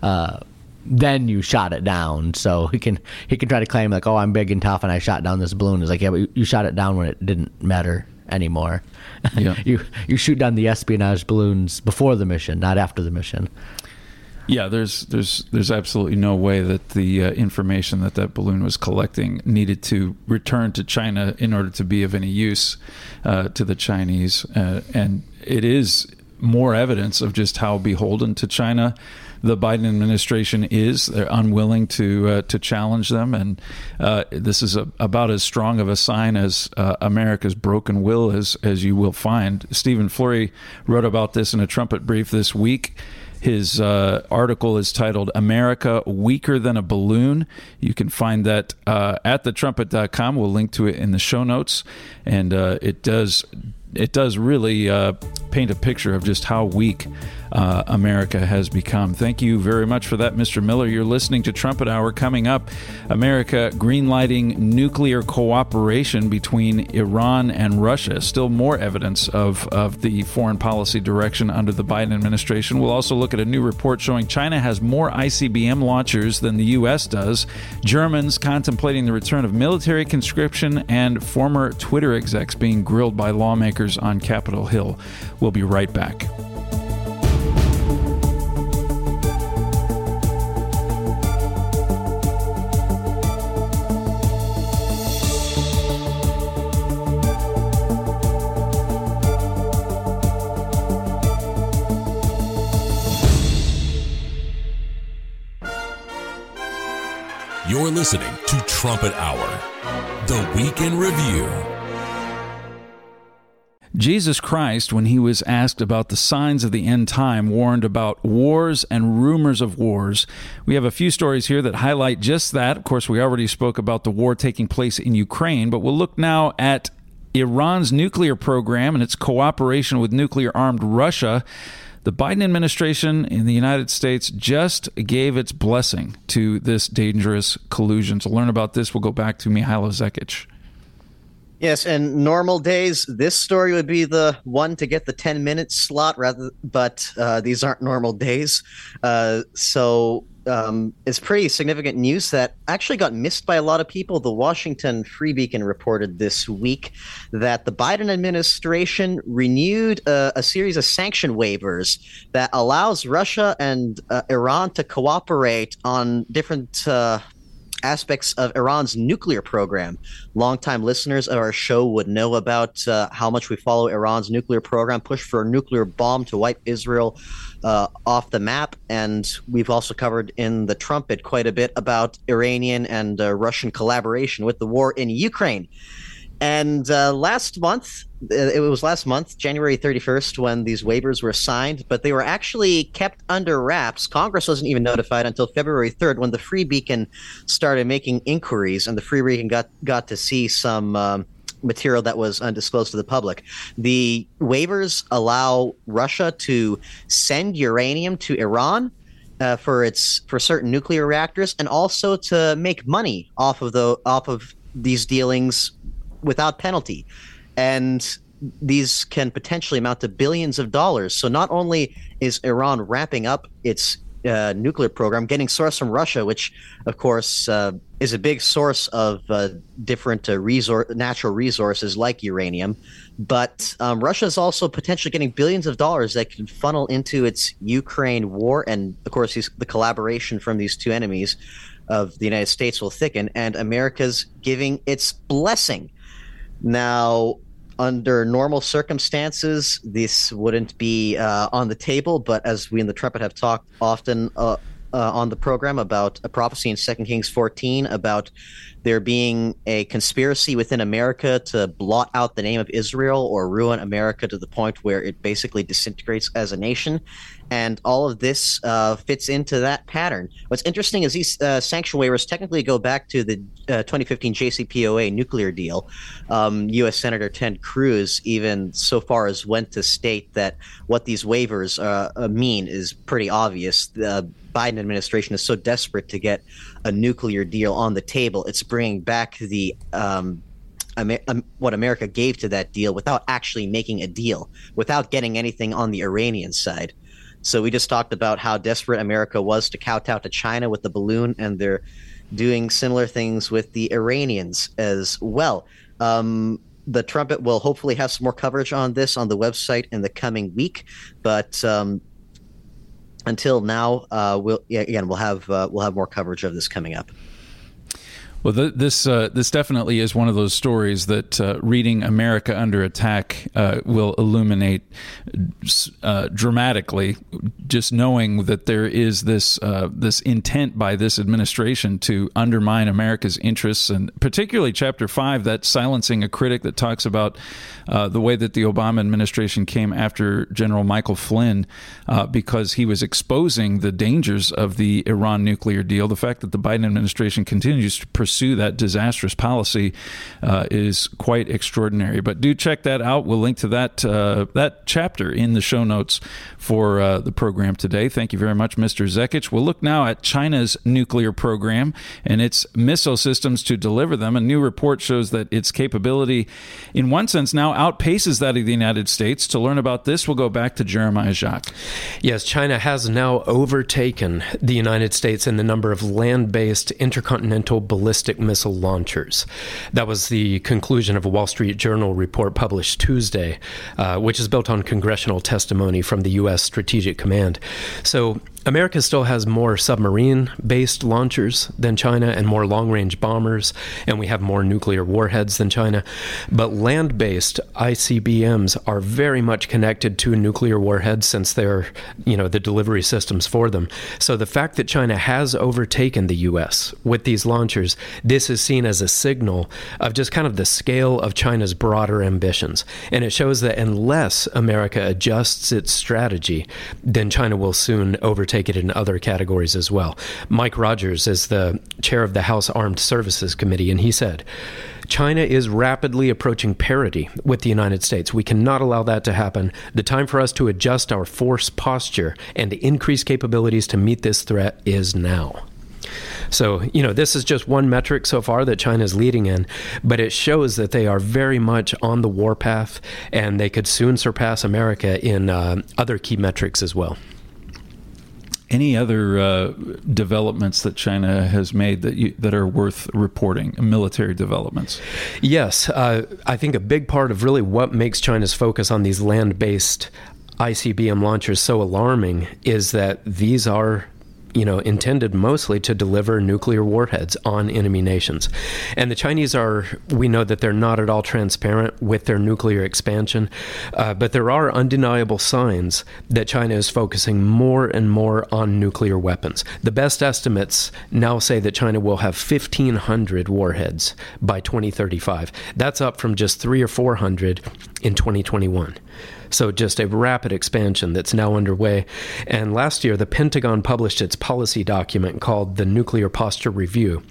uh, then you shot it down. So he can he can try to claim like, oh, I'm big and tough, and I shot down this balloon. It's like, yeah, but you, you shot it down when it didn't matter anymore. Yeah. you you shoot down the espionage balloons before the mission, not after the mission. Yeah, there's there's there's absolutely no way that the uh, information that that balloon was collecting needed to return to China in order to be of any use uh, to the Chinese, uh, and it is more evidence of just how beholden to China the Biden administration is. They're unwilling to uh, to challenge them, and uh, this is a, about as strong of a sign as uh, America's broken will as as you will find. Stephen Flurry wrote about this in a trumpet brief this week. His uh, article is titled America Weaker Than a Balloon. You can find that uh, at thetrumpet.com. We'll link to it in the show notes. And uh, it does it does really uh, paint a picture of just how weak uh, America has become. Thank you very much for that, Mr. Miller. You're listening to Trumpet Hour. Coming up, America greenlighting nuclear cooperation between Iran and Russia. Still more evidence of, of the foreign policy direction under the Biden administration. We'll also look at a new report showing China has more ICBM launchers than the U.S. does. Germans contemplating the return of military conscription and former Twitter execs being grilled by lawmakers on Capitol Hill. We'll be right back. You're listening to Trumpet Hour, the Week in Review. Jesus Christ, when he was asked about the signs of the end time, warned about wars and rumors of wars. We have a few stories here that highlight just that. Of course, we already spoke about the war taking place in Ukraine, but we'll look now at Iran's nuclear program and its cooperation with nuclear armed Russia. The Biden administration in the United States just gave its blessing to this dangerous collusion. To learn about this, we'll go back to Mihailo Zekic. Yes, and normal days, this story would be the one to get the 10 minute slot rather, but uh, these aren't normal days. Uh, so um, it's pretty significant news that actually got missed by a lot of people. The Washington Free Beacon reported this week that the Biden administration renewed a, a series of sanction waivers that allows Russia and uh, Iran to cooperate on different uh, aspects of Iran's nuclear program. Longtime listeners of our show would know about uh, how much we follow Iran's nuclear program, push for a nuclear bomb to wipe Israel uh, off the map. And we've also covered in the trumpet quite a bit about Iranian and uh, Russian collaboration with the war in Ukraine. And uh, last month, it was last month, January 31st, when these waivers were signed, but they were actually kept under wraps. Congress wasn't even notified until February 3rd when the Free Beacon started making inquiries, and the Free Beacon got, got to see some. Um, material that was undisclosed to the public. The waivers allow Russia to send uranium to Iran uh, for its for certain nuclear reactors, and also to make money off of the off of these dealings without penalty. And these can potentially amount to billions of dollars. So not only is Iran wrapping up its uh, nuclear program, getting source from Russia, which of course uh, is a big source of uh, different uh, resource, natural resources like uranium. But um, Russia is also potentially getting billions of dollars that can funnel into its Ukraine war, and of course, these, the collaboration from these two enemies of the United States will thicken, and America's giving its blessing now, under normal circumstances, this wouldn't be uh, on the table, but as we in the Trumpet have talked often uh, uh, on the program about a prophecy in Second Kings 14 about there being a conspiracy within America to blot out the name of Israel or ruin America to the point where it basically disintegrates as a nation and all of this uh, fits into that pattern. What's interesting is these uh, sanction waivers technically go back to the uh, 2015 JCPOA nuclear deal. Um, U.S. Senator Ted Cruz even so far as went to state that what these waivers uh, uh, mean is pretty obvious. The Biden administration is so desperate to get a nuclear deal on the table, it's bringing back the um, um, what America gave to that deal without actually making a deal, without getting anything on the Iranian side. So we just talked about how desperate America was to kowtow to China with the balloon, and they're doing similar things with the Iranians as well. Um, the trumpet will hopefully have some more coverage on this on the website in the coming week, but um, until now, uh, we'll again we'll have uh, we'll have more coverage of this coming up. Well, th- this uh, this definitely is one of those stories that uh, reading America Under Attack uh, will illuminate uh, dramatically. Just knowing that there is this uh, this intent by this administration to undermine America's interests, and particularly Chapter Five, that silencing a critic that talks about uh, the way that the Obama administration came after General Michael Flynn because he was exposing the dangers of the Iran nuclear deal. The fact that the Biden administration continues to pursue that disastrous policy uh, is quite extraordinary. But do check that out. We'll link to that uh, that chapter in the show notes for uh, the program today. Thank you very much, Mr. Zekic. We'll look now at China's nuclear program and its missile systems to deliver them. A new report shows that its capability, in one sense, now outpaces that of the United States. To learn about this, we'll go back to Jeremiah Jacques. Yes, China has now overtaken the United States in the number of land based intercontinental ballistic missile launchers. That was the conclusion of a Wall Street Journal report published Tuesday, uh, which is built on congressional testimony from the U.S. Strategic Command. So America still has more submarine based launchers than China and more long range bombers, and we have more nuclear warheads than China. But land based ICBMs are very much connected to nuclear warheads since they're, you know, the delivery systems for them. So the fact that China has overtaken the US with these launchers, this is seen as a signal of just kind of the scale of China's broader ambitions. And it shows that unless America adjusts its strategy, then China will soon overtake take it in other categories as well. Mike Rogers is the chair of the House Armed Services Committee, and he said, China is rapidly approaching parity with the United States. We cannot allow that to happen. The time for us to adjust our force posture and increase capabilities to meet this threat is now. So, you know, this is just one metric so far that China is leading in, but it shows that they are very much on the warpath and they could soon surpass America in uh, other key metrics as well. Any other uh, developments that China has made that you, that are worth reporting? Military developments. Yes, uh, I think a big part of really what makes China's focus on these land-based ICBM launchers so alarming is that these are you know, intended mostly to deliver nuclear warheads on enemy nations. And the Chinese are, we know that they're not at all transparent with their nuclear expansion, uh, but there are undeniable signs that China is focusing more and more on nuclear weapons. The best estimates now say that China will have 1,500 warheads by 2035. That's up from just three or 400 in 2021. So, just a rapid expansion that's now underway. And last year, the Pentagon published its policy document called the Nuclear Posture Review.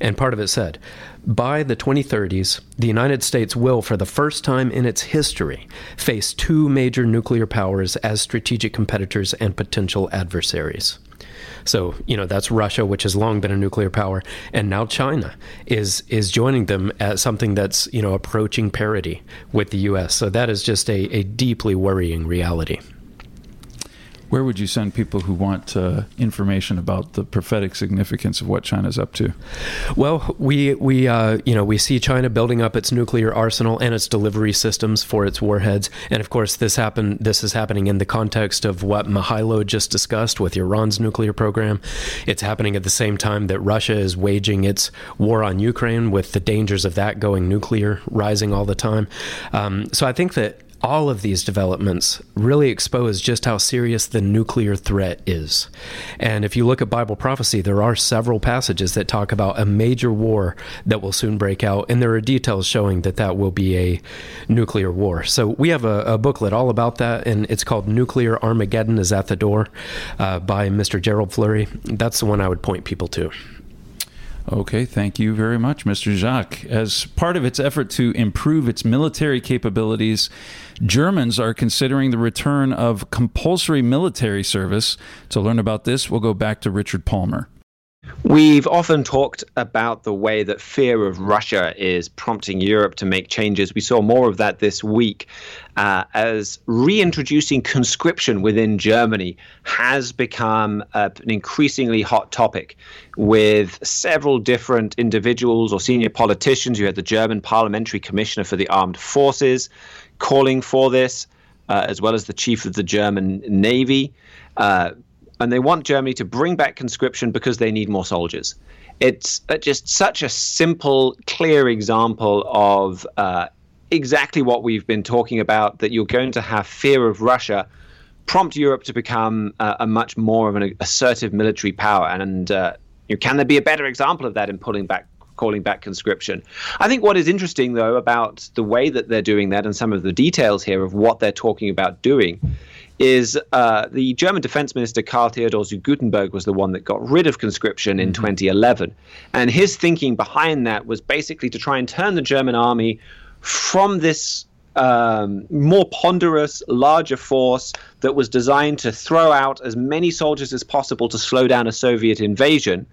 And part of it said, by the 2030s, the United States will, for the first time in its history, face two major nuclear powers as strategic competitors and potential adversaries. So you know that's Russia, which has long been a nuclear power, and now China is is joining them as something that's you know approaching parity with the U.S. So that is just a, a deeply worrying reality. Where would you send people who want uh, information about the prophetic significance of what China's up to? Well, we we uh, you know we see China building up its nuclear arsenal and its delivery systems for its warheads, and of course this happen this is happening in the context of what Mihailo just discussed with Iran's nuclear program. It's happening at the same time that Russia is waging its war on Ukraine, with the dangers of that going nuclear rising all the time. Um, so I think that all of these developments really expose just how serious the nuclear threat is. And if you look at Bible prophecy, there are several passages that talk about a major war that will soon break out, and there are details showing that that will be a nuclear war. So we have a, a booklet all about that, and it's called Nuclear Armageddon is at the Door uh, by Mr. Gerald Flurry. That's the one I would point people to. Okay, thank you very much, Mr. Jacques. As part of its effort to improve its military capabilities, Germans are considering the return of compulsory military service. To learn about this, we'll go back to Richard Palmer. We've often talked about the way that fear of Russia is prompting Europe to make changes. We saw more of that this week uh, as reintroducing conscription within Germany has become uh, an increasingly hot topic with several different individuals or senior politicians. You had the German Parliamentary Commissioner for the Armed Forces calling for this, uh, as well as the chief of the German Navy. Uh, and they want Germany to bring back conscription because they need more soldiers. It's uh, just such a simple, clear example of uh, exactly what we've been talking about that you're going to have fear of Russia prompt Europe to become uh, a much more of an assertive military power. And uh, you know, can there be a better example of that in pulling back calling back conscription. I think what is interesting, though, about the way that they're doing that and some of the details here of what they're talking about doing is uh, the German defense minister Karl Theodor zu Guttenberg was the one that got rid of conscription in mm-hmm. 2011. And his thinking behind that was basically to try and turn the German army from this um, more ponderous, larger force that was designed to throw out as many soldiers as possible to slow down a Soviet invasion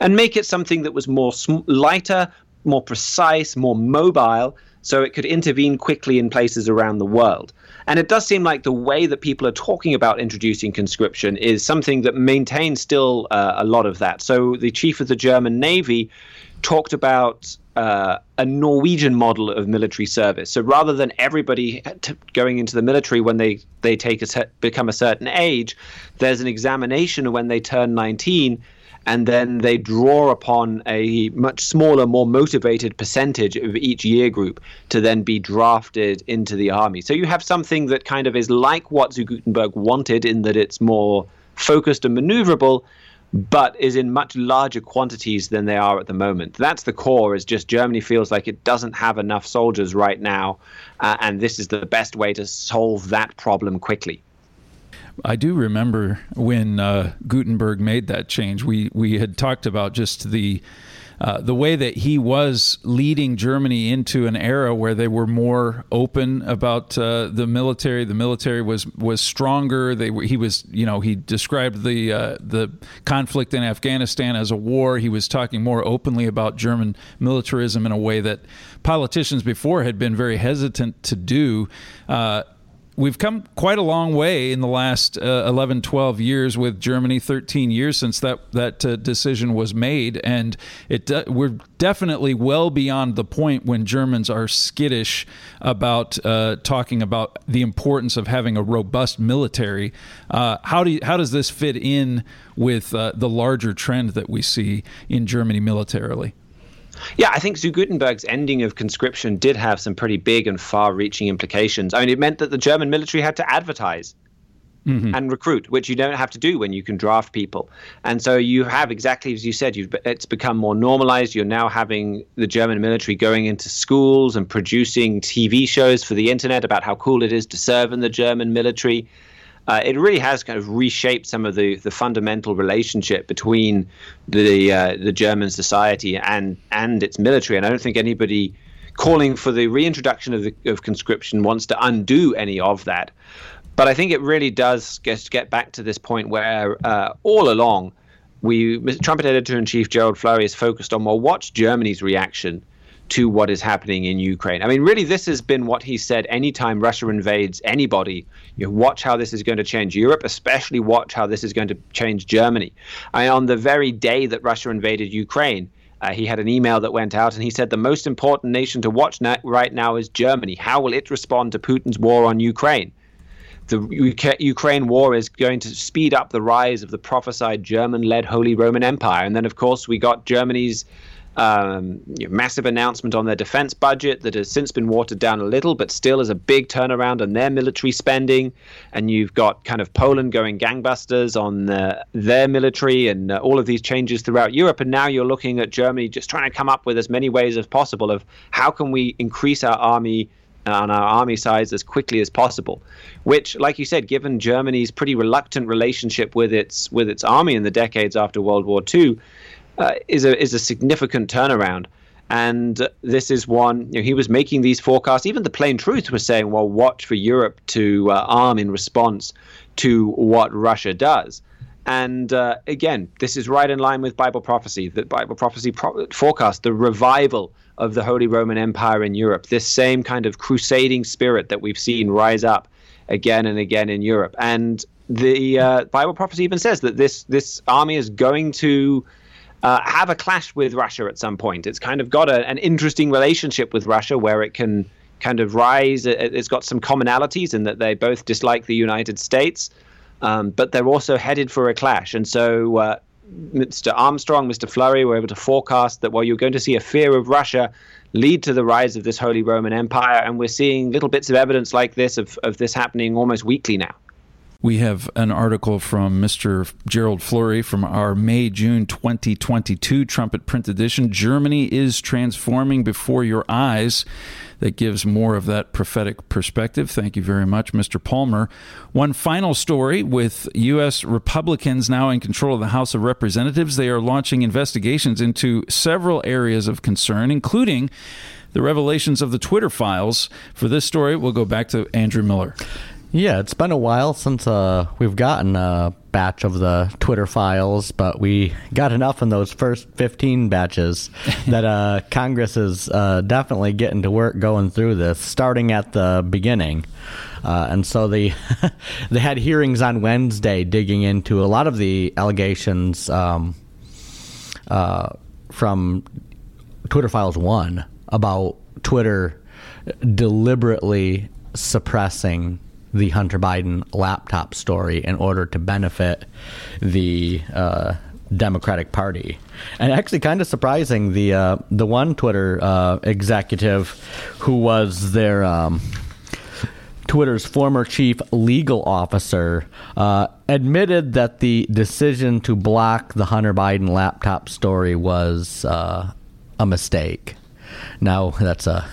and make it something that was more sm- lighter, more precise, more mobile, so it could intervene quickly in places around the world. And it does seem like the way that people are talking about introducing conscription is something that maintains still uh, a lot of that. So the chief of the German Navy talked about uh, a Norwegian model of military service. So rather than everybody t- going into the military when they they take a become a certain age, there's an examination when they turn 19 and then they draw upon a much smaller, more motivated percentage of each year group to then be drafted into the army. So you have something that kind of is like what zu Guttenberg wanted in that it's more focused and maneuverable, but is in much larger quantities than they are at the moment. That's the core. Is just Germany feels like it doesn't have enough soldiers right now, uh, and this is the best way to solve that problem quickly. I do remember when uh, Guttenberg made that change. We we had talked about just the uh, the way that he was leading Germany into an era where they were more open about uh, the military. The military was was stronger. They he was you know he described the uh, the conflict in Afghanistan as a war. He was talking more openly about German militarism in a way that politicians before had been very hesitant to do uh, we've come quite a long way in the last uh, 11, 12 years with Germany, 13 years since that, that uh, decision was made. And it uh, we're definitely well beyond the point when Germans are skittish about uh, talking about the importance of having a robust military. Uh, how, do you, how does this fit in with uh, the larger trend that we see in Germany militarily? Yeah, I think zu Guttenberg's ending of conscription did have some pretty big and far reaching implications. I mean, it meant that the German military had to advertise. Mm-hmm. and recruit, which you don't have to do when you can draft people. And so you have exactly as you said, it's become more normalized. You're now having the German military going into schools and producing TV shows for the internet about how cool it is to serve in the German military uh, it really has kind of reshaped some of the, the fundamental relationship between the uh, the German society and and its military. And I don't think anybody calling for the reintroduction of, the, of conscription wants to undo any of that. But I think it really does get, get back to this point where uh, all along, we trumpet editor in chief Gerald Flurry is focused on well, what's Germany's reaction to what is happening in Ukraine. I mean, really, this has been what he said anytime Russia invades anybody. You know, watch how this is going to change Europe, especially watch how this is going to change Germany. I on the very day that Russia invaded Ukraine, uh, he had an email that went out and he said the most important nation to watch na- right now is Germany. How will it respond to Putin's war on Ukraine? The Ukraine war is going to speed up the rise of the prophesied German led Holy Roman Empire. And then, of course, we got Germany's um, massive announcement on their defense budget that has since been watered down a little, but still is a big turnaround on their military spending. And you've got kind of Poland going gangbusters on uh, their military and uh, all of these changes throughout Europe. And now you're looking at Germany just trying to come up with as many ways as possible of how can we increase our army on our army size as quickly as possible. Which, like you said, given Germany's pretty reluctant relationship with its with its army in the decades after World War II, uh, is a is a significant turnaround. And this is one, you know, he was making these forecasts. Even the plain truth was saying, well, watch for Europe to uh, arm in response to what Russia does. And uh, again, this is right in line with Bible prophecy. That Bible prophecy pro- forecast the revival of the Holy Roman Empire in Europe. This same kind of crusading spirit that we've seen rise up again and again in Europe. And the uh, Bible prophecy even says that this this army is going to uh, have a clash with Russia at some point. It's kind of got a, an interesting relationship with Russia where it can kind of rise. It's got some commonalities in that they both dislike the United States, um, but they're also headed for a clash. And so uh, Mr. Armstrong, Mr. Flurry were able to forecast that while well, you're going to see a fear of Russia lead to the rise of this Holy Roman Empire. And we're seeing little bits of evidence like this of, of this happening almost weekly now. We have an article from Mr. Gerald Flurry from our May June 2022 Trumpet Print Edition. Germany is transforming before your eyes. That gives more of that prophetic perspective. Thank you very much, Mr. Palmer. One final story with U.S. Republicans now in control of the House of Representatives. They are launching investigations into several areas of concern, including the revelations of the Twitter files. For this story, we'll go back to Andrew Miller. Yeah, it's been a while since uh, we've gotten a batch of the Twitter files, but we got enough in those first 15 batches that uh, Congress is uh, definitely getting to work going through this, starting at the beginning. Uh, and so they they had hearings on Wednesday, digging into a lot of the allegations um, uh, from Twitter Files One about Twitter deliberately suppressing the Hunter Biden laptop story in order to benefit the uh, Democratic Party. And actually, kind of surprising, the uh, the one Twitter uh, executive who was their um, Twitter's former chief legal officer uh, admitted that the decision to block the Hunter Biden laptop story was uh, a mistake. Now that's a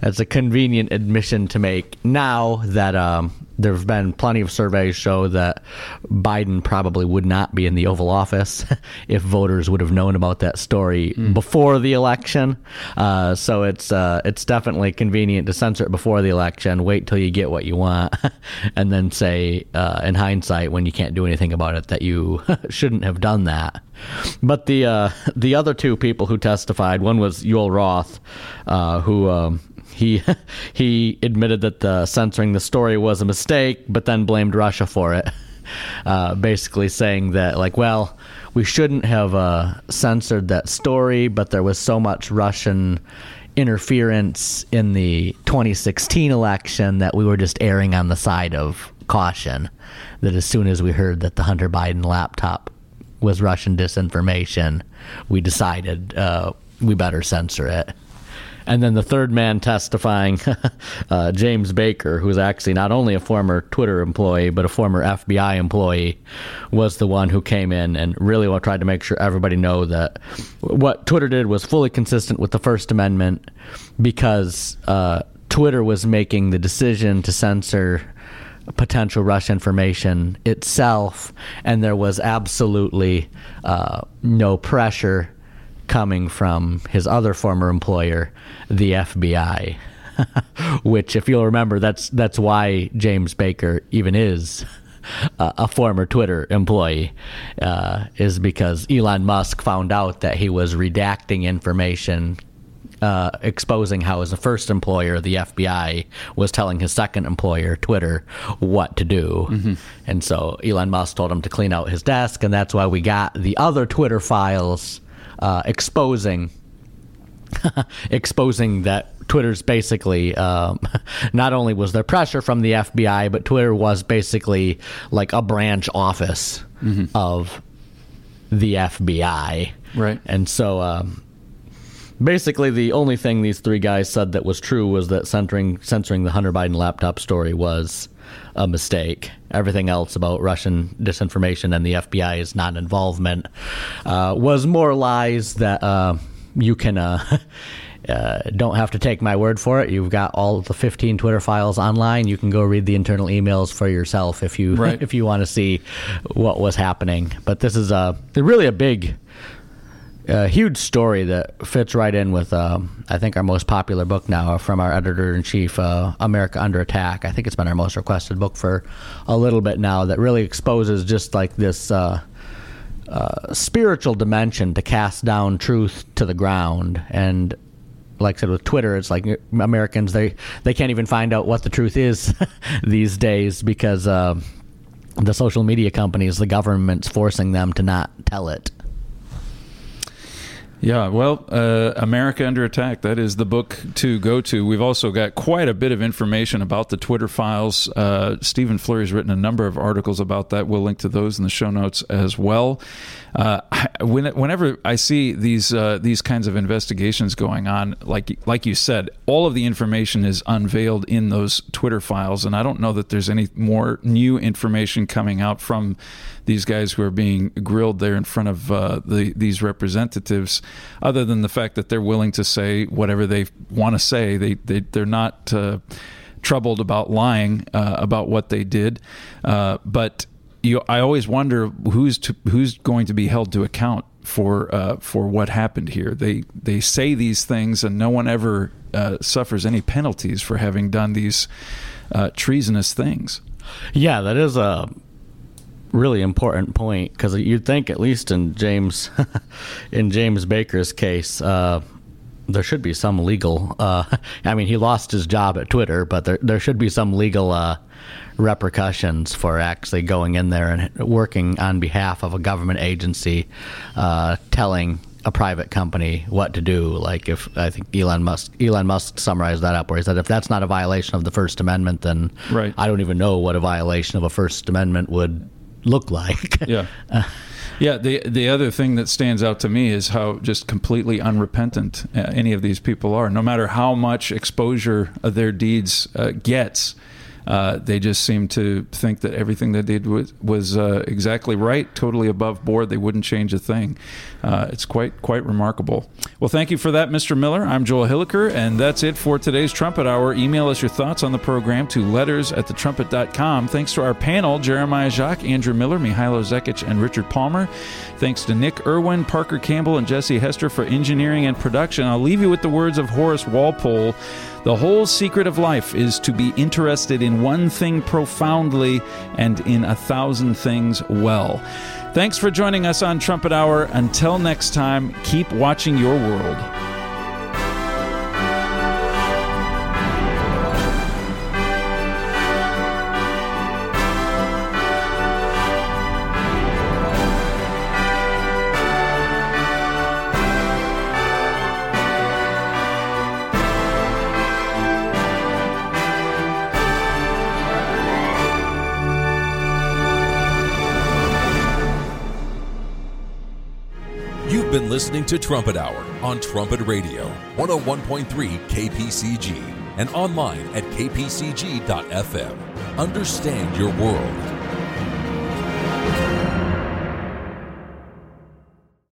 that's a convenient admission to make. Now that um, there have been plenty of surveys show that Biden probably would not be in the Oval Office if voters would have known about that story mm. before the election. Uh, so it's uh, it's definitely convenient to censor it before the election. Wait till you get what you want, and then say uh, in hindsight when you can't do anything about it that you shouldn't have done that. But the uh, the other two people who testified, one was Joel Roth, uh, who um, he he admitted that the censoring the story was a mistake, but then blamed Russia for it. Uh, basically saying that like, well, we shouldn't have uh, censored that story, but there was so much Russian interference in the 2016 election that we were just erring on the side of caution. That as soon as we heard that the Hunter Biden laptop was Russian disinformation, we decided uh, we better censor it. And then the third man testifying, uh, James Baker, who's actually not only a former Twitter employee, but a former FBI employee, was the one who came in and really tried to make sure everybody know that what Twitter did was fully consistent with the First Amendment because uh, Twitter was making the decision to censor potential Russian information itself, and there was absolutely uh, no pressure coming from his other former employer, the FBI. Which, if you'll remember, that's that's why James Baker even is uh, a former Twitter employee, uh, is because Elon Musk found out that he was redacting information. Uh, exposing how his first employer, the FBI, was telling his second employer, Twitter, what to do. Mm-hmm. And so Elon Musk told him to clean out his desk, and that's why we got the other Twitter files uh, exposing exposing that Twitter's basically um, not only was there pressure from the FBI, but Twitter was basically like a branch office mm-hmm. of the FBI. Right. And so um, basically, the only thing these three guys said that was true was that censoring censoring the Hunter Biden laptop story was a mistake. Everything else about Russian disinformation and the FBI's non involvement uh, was more lies that uh, you can. Uh, uh, don't have to take my word for it. You've got all the 15 Twitter files online. You can go read the internal emails for yourself if you right. if you want to see what was happening. But this is a really a big a huge story that fits right in with, uh, I think, our most popular book now from our editor in chief, uh, America Under Attack. I think it's been our most requested book for a little bit now that really exposes just like this uh, uh spiritual dimension to cast down truth to the ground. And like I said, with Twitter, it's like Americans, they, they can't even find out what the truth is these days because uh, the social media companies, the government's forcing them to not tell it. Yeah, well, uh, America Under Attack, that is the book to go to. We've also got quite a bit of information about the Twitter files. Uh, Stephen Flurry's written a number of articles about that. We'll link to those in the show notes as well. Uh, when, whenever I see these uh, these kinds of investigations going on, like like you said, all of the information is unveiled in those Twitter files, and I don't know that there's any more new information coming out from these guys who are being grilled there in front of uh, the, these representatives, other than the fact that they're willing to say whatever they want to say. They, they, they're not uh, troubled about lying uh, about what they did. Uh, but you, I always wonder who's to, who's going to be held to account for uh, for what happened here. They they say these things, and no one ever uh, suffers any penalties for having done these uh, treasonous things. Yeah, that is a really important point because you'd think, at least in James in James Baker's case, uh, there should be some legal. Uh, I mean, he lost his job at Twitter, but there there should be some legal uh, repercussions for actually going in there and working on behalf of a government agency, uh, telling a private company what to do. Like if I think Elon Musk Elon Musk summarized that up where he said if that's not a violation of the First Amendment, then right. I don't even know what a violation of a First Amendment would look like. yeah. Yeah, the the other thing that stands out to me is how just completely unrepentant uh, any of these people are. No matter how much exposure their deeds uh, gets, uh, they just seemed to think that everything they did was, was uh, exactly right, totally above board. They wouldn't change a thing. Uh, it's quite quite remarkable. Well, thank you for that, Mr. Miller. I'm Joel Hilliker, and that's it for today's Trumpet Hour. Email us your thoughts on the program to letters at thetrumpet.com. Thanks to our panel, Jeremiah Jacques, Andrew Miller, Mihailo Zekic, and Richard Palmer. Thanks to Nick Irwin, Parker Campbell, and Jesse Hester for engineering and production. I'll leave you with the words of Horace Walpole. The whole secret of life is to be interested in one thing profoundly and in a thousand things well. Thanks for joining us on Trumpet Hour. Until next time, keep watching your world. Listening to Trumpet Hour on Trumpet Radio, 101.3 KPCG, and online at kpcg.fm. Understand your world.